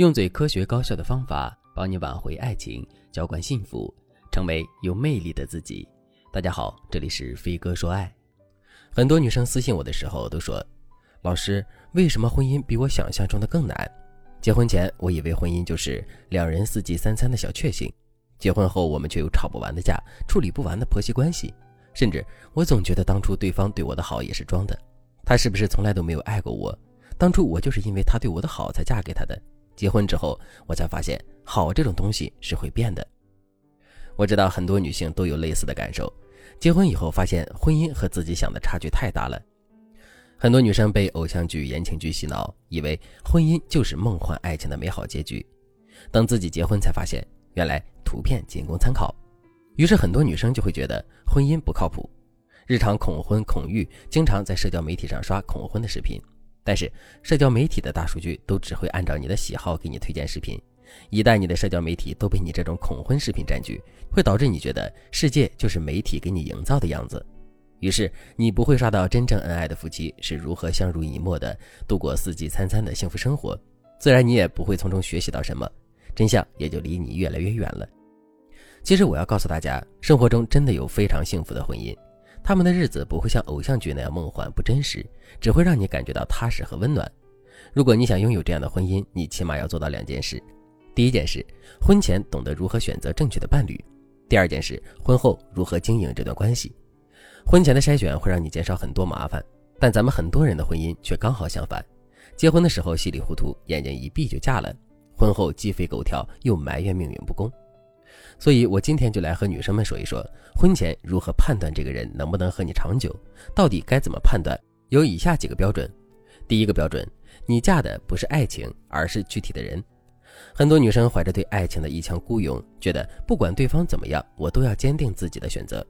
用最科学高效的方法帮你挽回爱情，浇灌幸福，成为有魅力的自己。大家好，这里是飞哥说爱。很多女生私信我的时候都说：“老师，为什么婚姻比我想象中的更难？结婚前我以为婚姻就是两人四季三餐的小确幸，结婚后我们却有吵不完的架，处理不完的婆媳关系，甚至我总觉得当初对方对我的好也是装的，他是不是从来都没有爱过我？当初我就是因为他对我的好才嫁给他的。”结婚之后，我才发现好这种东西是会变的。我知道很多女性都有类似的感受，结婚以后发现婚姻和自己想的差距太大了。很多女生被偶像剧、言情剧洗脑，以为婚姻就是梦幻爱情的美好结局。等自己结婚才发现，原来图片仅供参考。于是很多女生就会觉得婚姻不靠谱，日常恐婚恐育，经常在社交媒体上刷恐婚的视频。但是，社交媒体的大数据都只会按照你的喜好给你推荐视频。一旦你的社交媒体都被你这种恐婚视频占据，会导致你觉得世界就是媒体给你营造的样子。于是，你不会刷到真正恩爱的夫妻是如何相濡以沫的度过四季三餐的幸福生活，自然你也不会从中学习到什么，真相也就离你越来越远了。其实，我要告诉大家，生活中真的有非常幸福的婚姻。他们的日子不会像偶像剧那样梦幻不真实，只会让你感觉到踏实和温暖。如果你想拥有这样的婚姻，你起码要做到两件事：第一件事，婚前懂得如何选择正确的伴侣；第二件事，婚后如何经营这段关系。婚前的筛选会让你减少很多麻烦，但咱们很多人的婚姻却刚好相反：结婚的时候稀里糊涂，眼睛一闭就嫁了；婚后鸡飞狗跳，又埋怨命运不公。所以，我今天就来和女生们说一说，婚前如何判断这个人能不能和你长久，到底该怎么判断？有以下几个标准。第一个标准，你嫁的不是爱情，而是具体的人。很多女生怀着对爱情的一腔孤勇，觉得不管对方怎么样，我都要坚定自己的选择，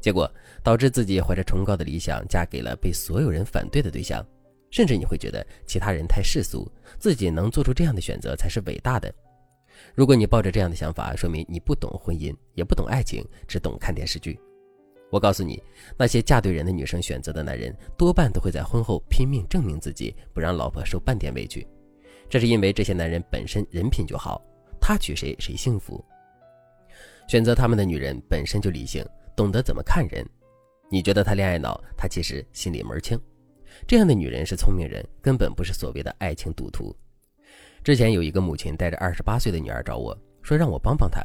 结果导致自己怀着崇高的理想，嫁给了被所有人反对的对象，甚至你会觉得其他人太世俗，自己能做出这样的选择才是伟大的。如果你抱着这样的想法，说明你不懂婚姻，也不懂爱情，只懂看电视剧。我告诉你，那些嫁对人的女生选择的男人，多半都会在婚后拼命证明自己，不让老婆受半点委屈。这是因为这些男人本身人品就好，他娶谁谁幸福。选择他们的女人本身就理性，懂得怎么看人。你觉得他恋爱脑，他其实心里门清。这样的女人是聪明人，根本不是所谓的爱情赌徒。之前有一个母亲带着二十八岁的女儿找我说，让我帮帮她。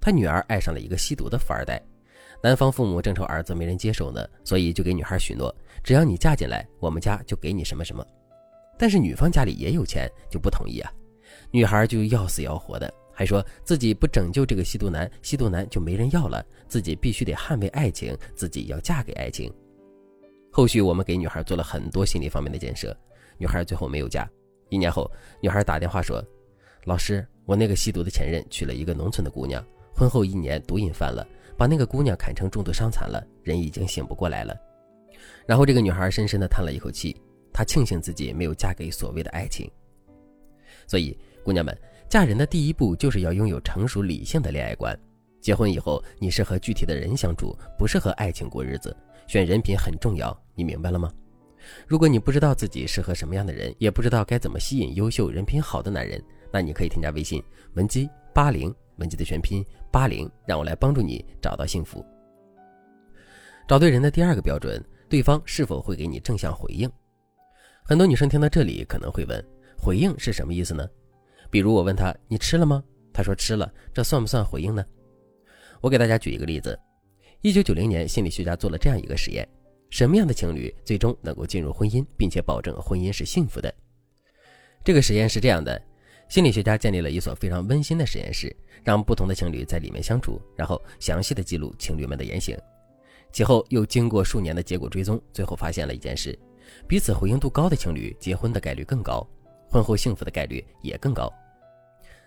她女儿爱上了一个吸毒的富二代，男方父母正愁儿子没人接手呢，所以就给女孩许诺，只要你嫁进来，我们家就给你什么什么。但是女方家里也有钱，就不同意啊。女孩就要死要活的，还说自己不拯救这个吸毒男，吸毒男就没人要了，自己必须得捍卫爱情，自己要嫁给爱情。后续我们给女孩做了很多心理方面的建设，女孩最后没有嫁。一年后，女孩打电话说：“老师，我那个吸毒的前任娶了一个农村的姑娘，婚后一年毒瘾犯了，把那个姑娘砍成重度伤残了，人已经醒不过来了。”然后这个女孩深深的叹了一口气，她庆幸自己没有嫁给所谓的爱情。所以，姑娘们，嫁人的第一步就是要拥有成熟理性的恋爱观。结婚以后，你是和具体的人相处，不是和爱情过日子，选人品很重要，你明白了吗？如果你不知道自己适合什么样的人，也不知道该怎么吸引优秀人品好的男人，那你可以添加微信文姬八零，文姬的全拼八零，让我来帮助你找到幸福。找对人的第二个标准，对方是否会给你正向回应。很多女生听到这里可能会问，回应是什么意思呢？比如我问他你吃了吗？他说吃了，这算不算回应呢？我给大家举一个例子，一九九零年心理学家做了这样一个实验。什么样的情侣最终能够进入婚姻，并且保证婚姻是幸福的？这个实验是这样的：心理学家建立了一所非常温馨的实验室，让不同的情侣在里面相处，然后详细的记录情侣们的言行。其后又经过数年的结果追踪，最后发现了一件事：彼此回应度高的情侣结婚的概率更高，婚后幸福的概率也更高。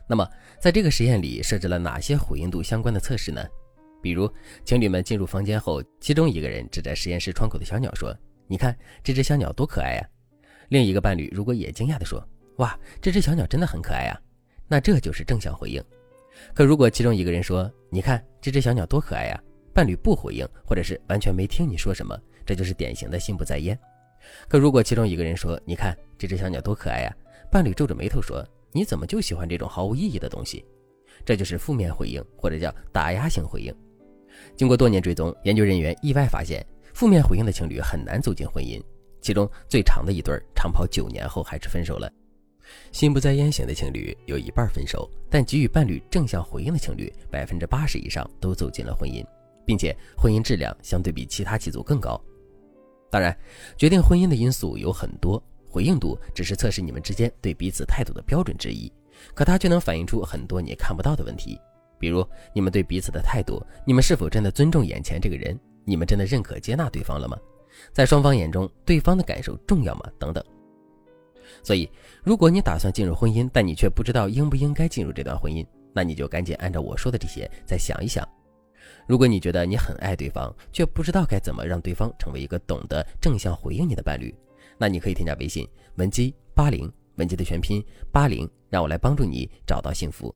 那么，在这个实验里设置了哪些回应度相关的测试呢？比如，情侣们进入房间后，其中一个人指着实验室窗口的小鸟说：“你看这只小鸟多可爱呀！”另一个伴侣如果也惊讶地说：“哇，这只小鸟真的很可爱呀！”那这就是正向回应。可如果其中一个人说：“你看这只小鸟多可爱呀！”伴侣不回应，或者是完全没听你说什么，这就是典型的心不在焉。可如果其中一个人说：“你看这只小鸟多可爱呀！”伴侣皱着眉头说：“你怎么就喜欢这种毫无意义的东西？这就是负面回应，或者叫打压性回应。经过多年追踪，研究人员意外发现，负面回应的情侣很难走进婚姻，其中最长的一对长跑九年后还是分手了。心不在焉型的情侣有一半分手，但给予伴侣正向回应的情侣，百分之八十以上都走进了婚姻，并且婚姻质量相对比其他几组更高。当然，决定婚姻的因素有很多，回应度只是测试你们之间对彼此态度的标准之一，可它却能反映出很多你看不到的问题，比如你们对彼此的态度，你们是否真的尊重眼前这个人，你们真的认可接纳对方了吗？在双方眼中，对方的感受重要吗？等等。所以，如果你打算进入婚姻，但你却不知道应不应该进入这段婚姻，那你就赶紧按照我说的这些再想一想。如果你觉得你很爱对方，却不知道该怎么让对方成为一个懂得正向回应你的伴侣，那你可以添加微信文姬八零，文姬的全拼八零，让我来帮助你找到幸福。